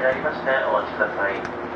になりましてお待ちください。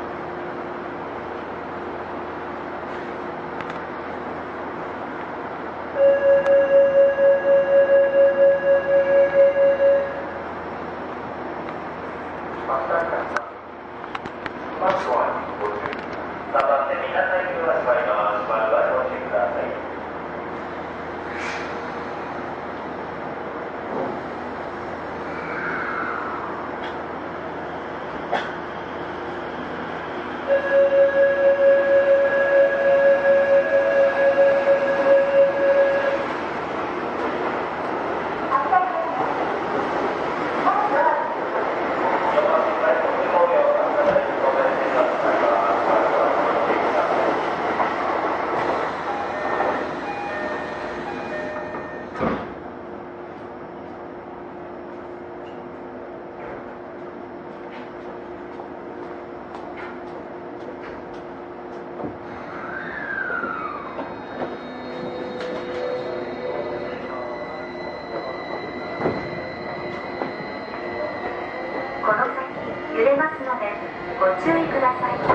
この先揺れますのでご注意ください。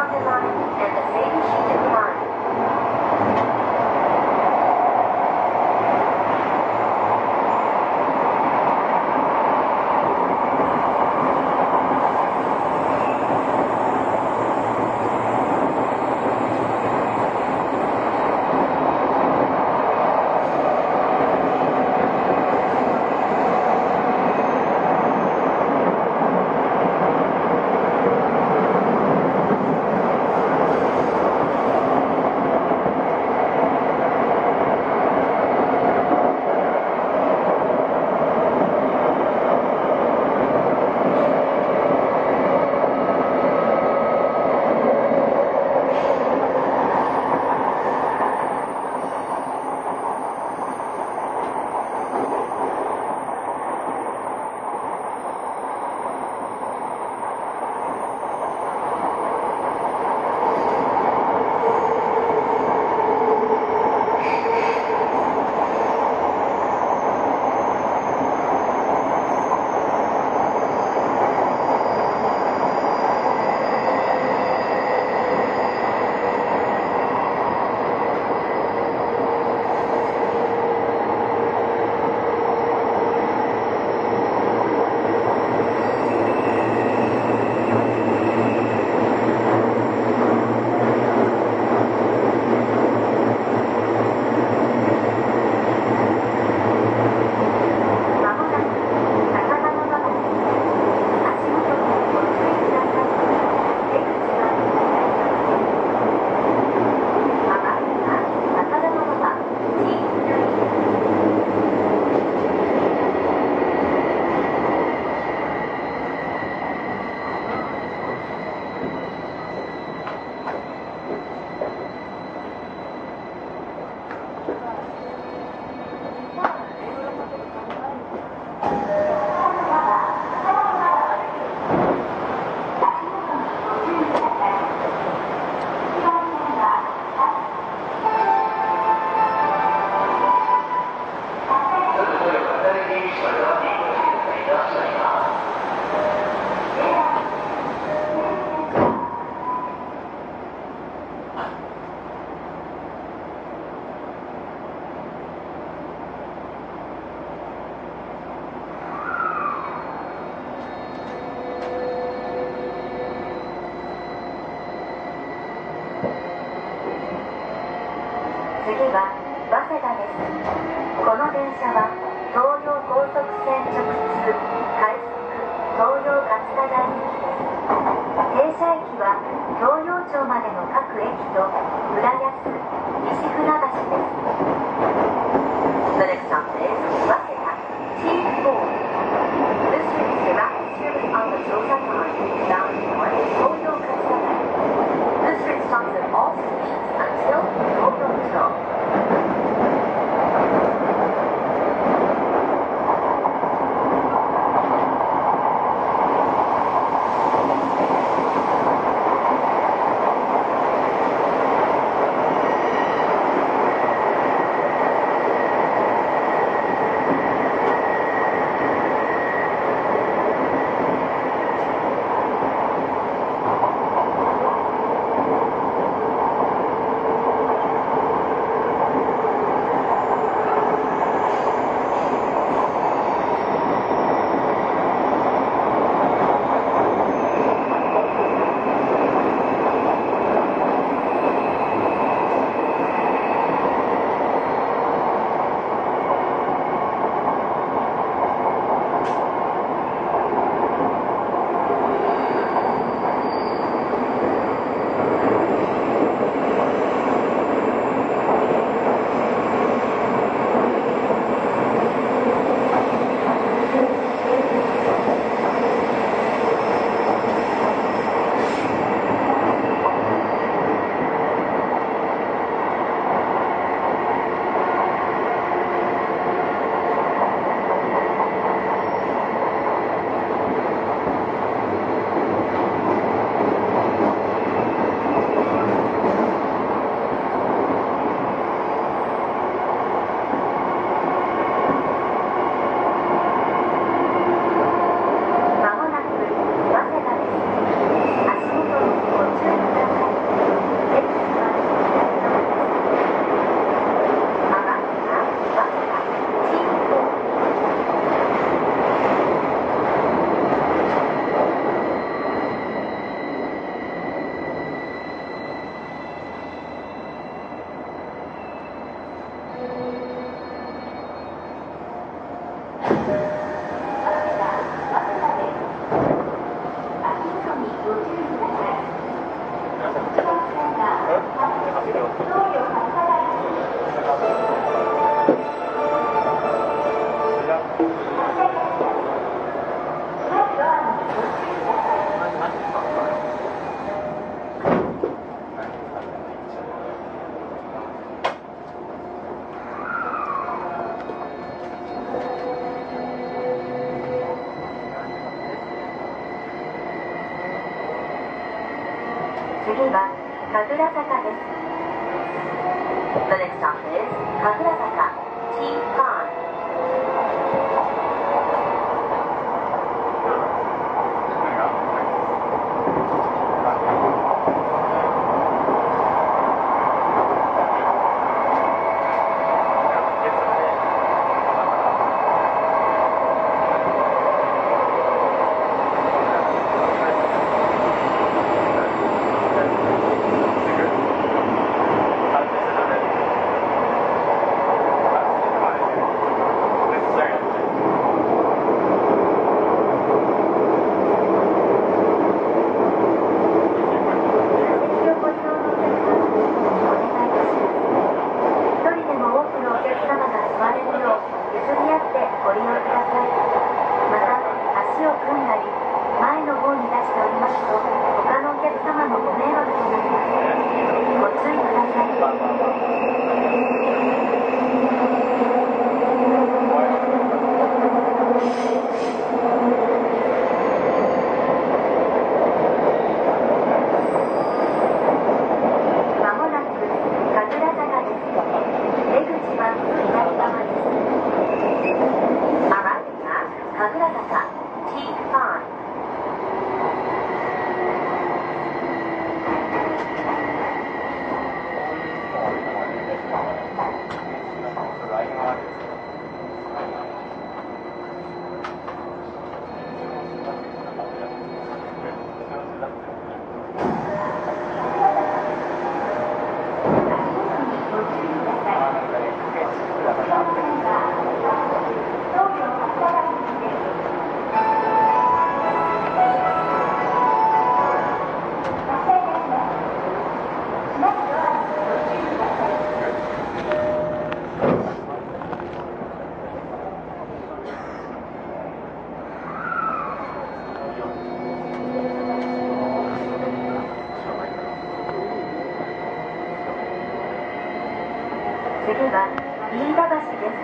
次は飯田橋です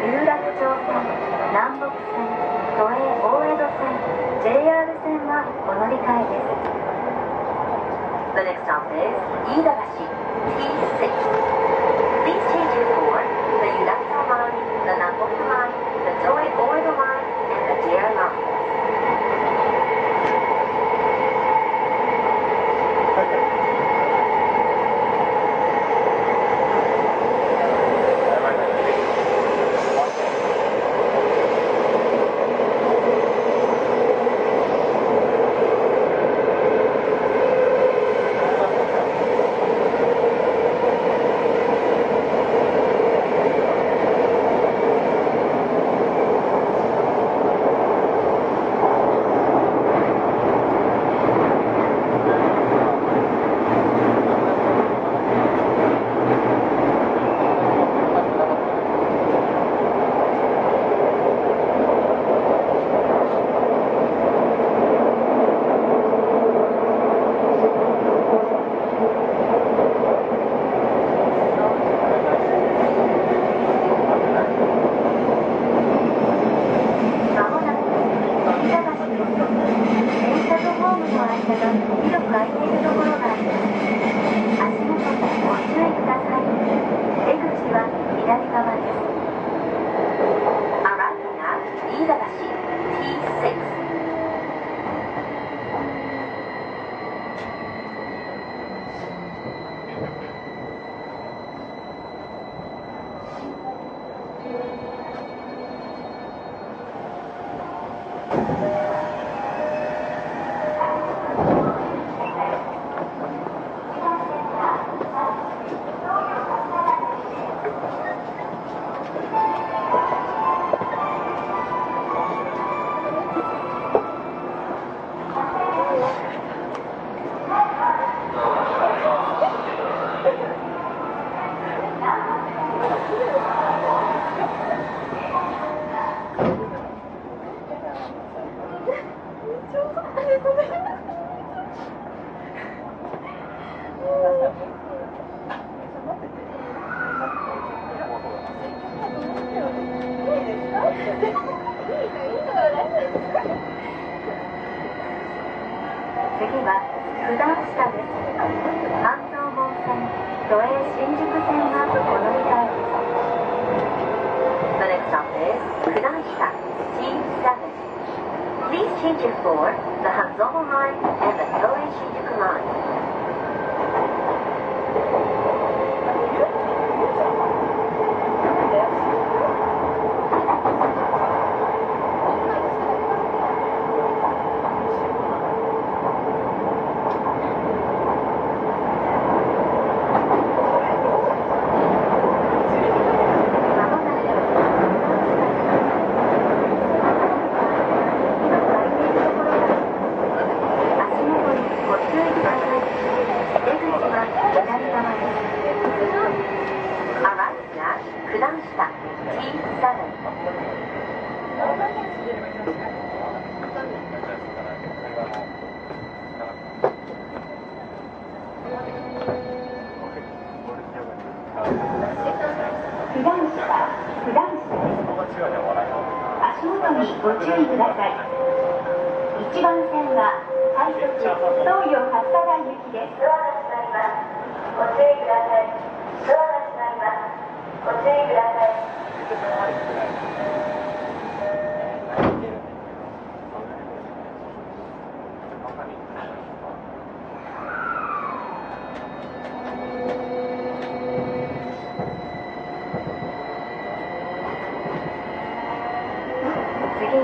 有楽町線南北線都営大江戸線 JR 線はお乗り換えです The next stop is 飯田橋 T6 Please change your for the Yurakucho line, the Namboku line, the Toei Oedo line, and the JR line. まもなく飯田橋です電車とホームの間に広く空い。ているところがあります足元にご注意ください出口は左側 for the Hanzobo line and the Doi Shinjuku line.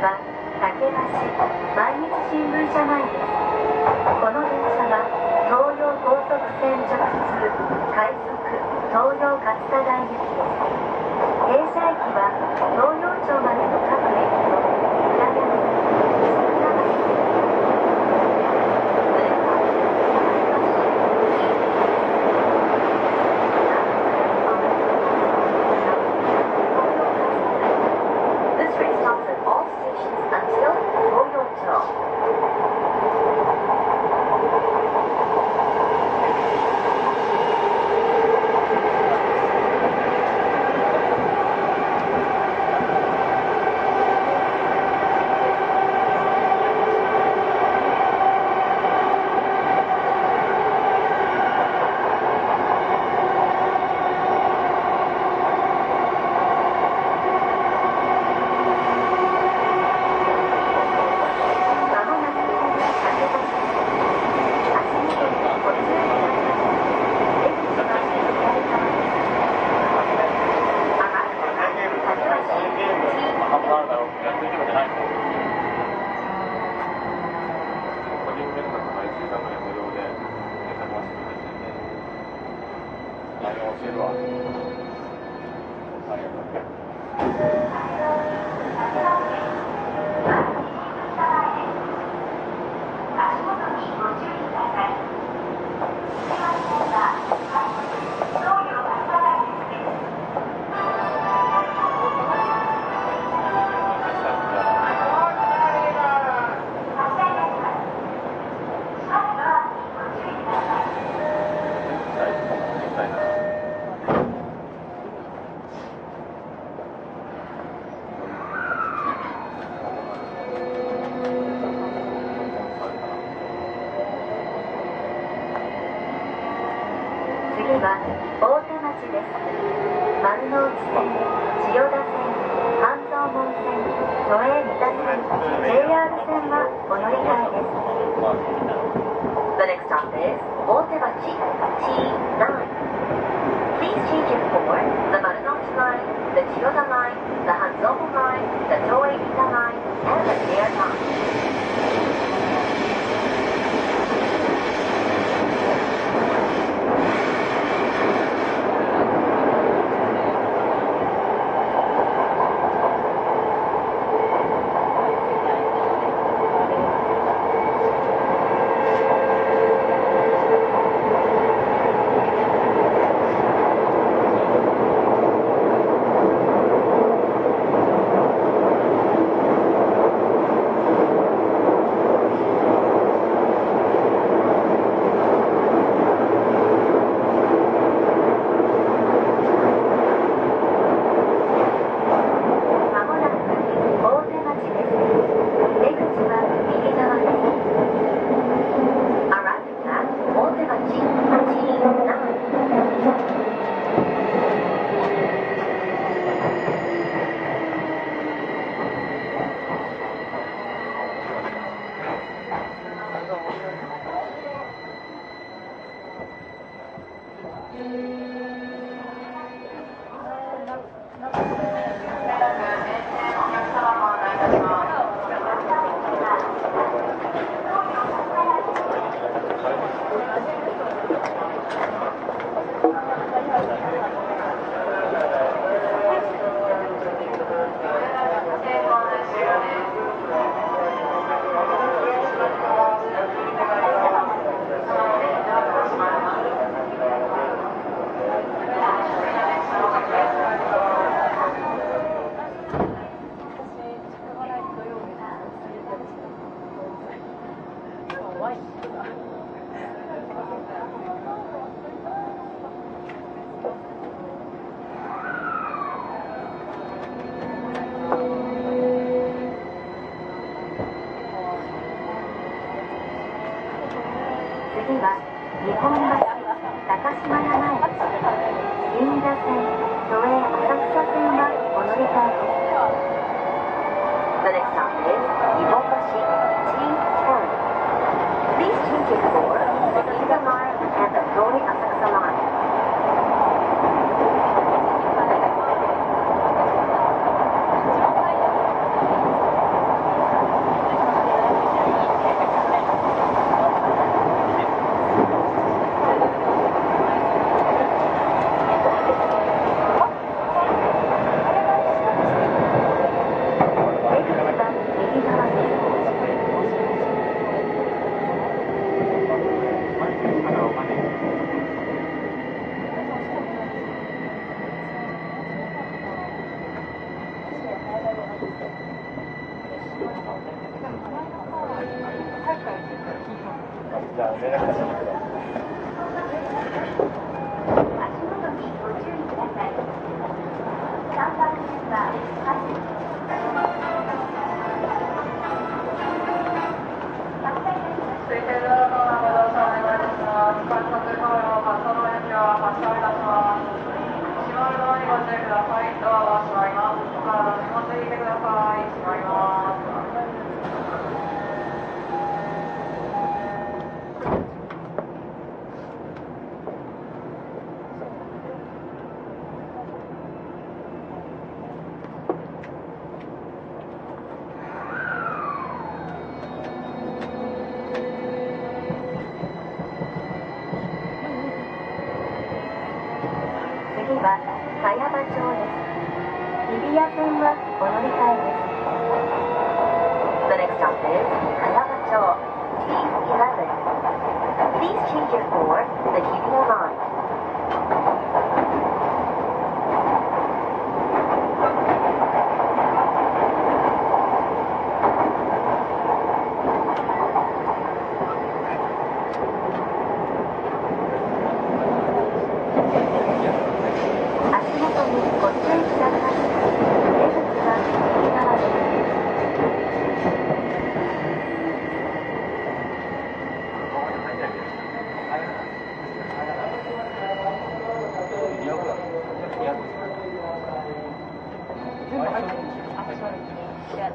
は竹橋毎日新聞社前ですこの電車は東洋高速線直通快速東洋勝田台行きです停車駅は何教えるわありがとう。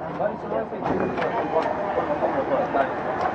And by the side, I think.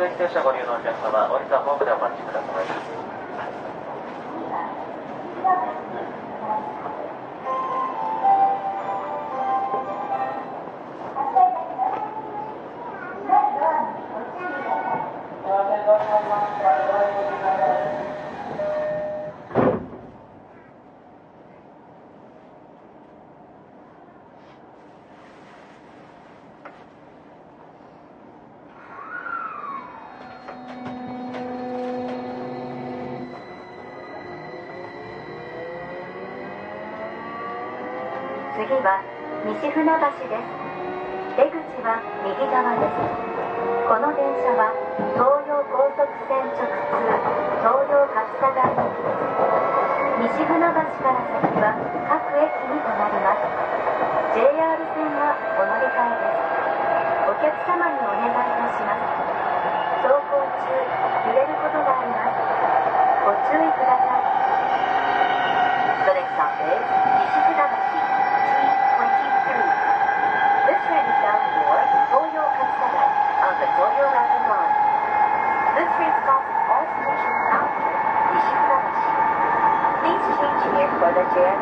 ります。各駅停車ご利用のお客様、降りたホームでお待ちください。西船橋です。出口は右側です。この電車は東洋高速線直通東洋勝田台行きです。西船橋から先は各駅に停まります。JR 線はお乗り換えですお客様にお願いいたします。走行中揺れることがあります。ご注意ください。The next stop is 西船橋。Please change here for the JR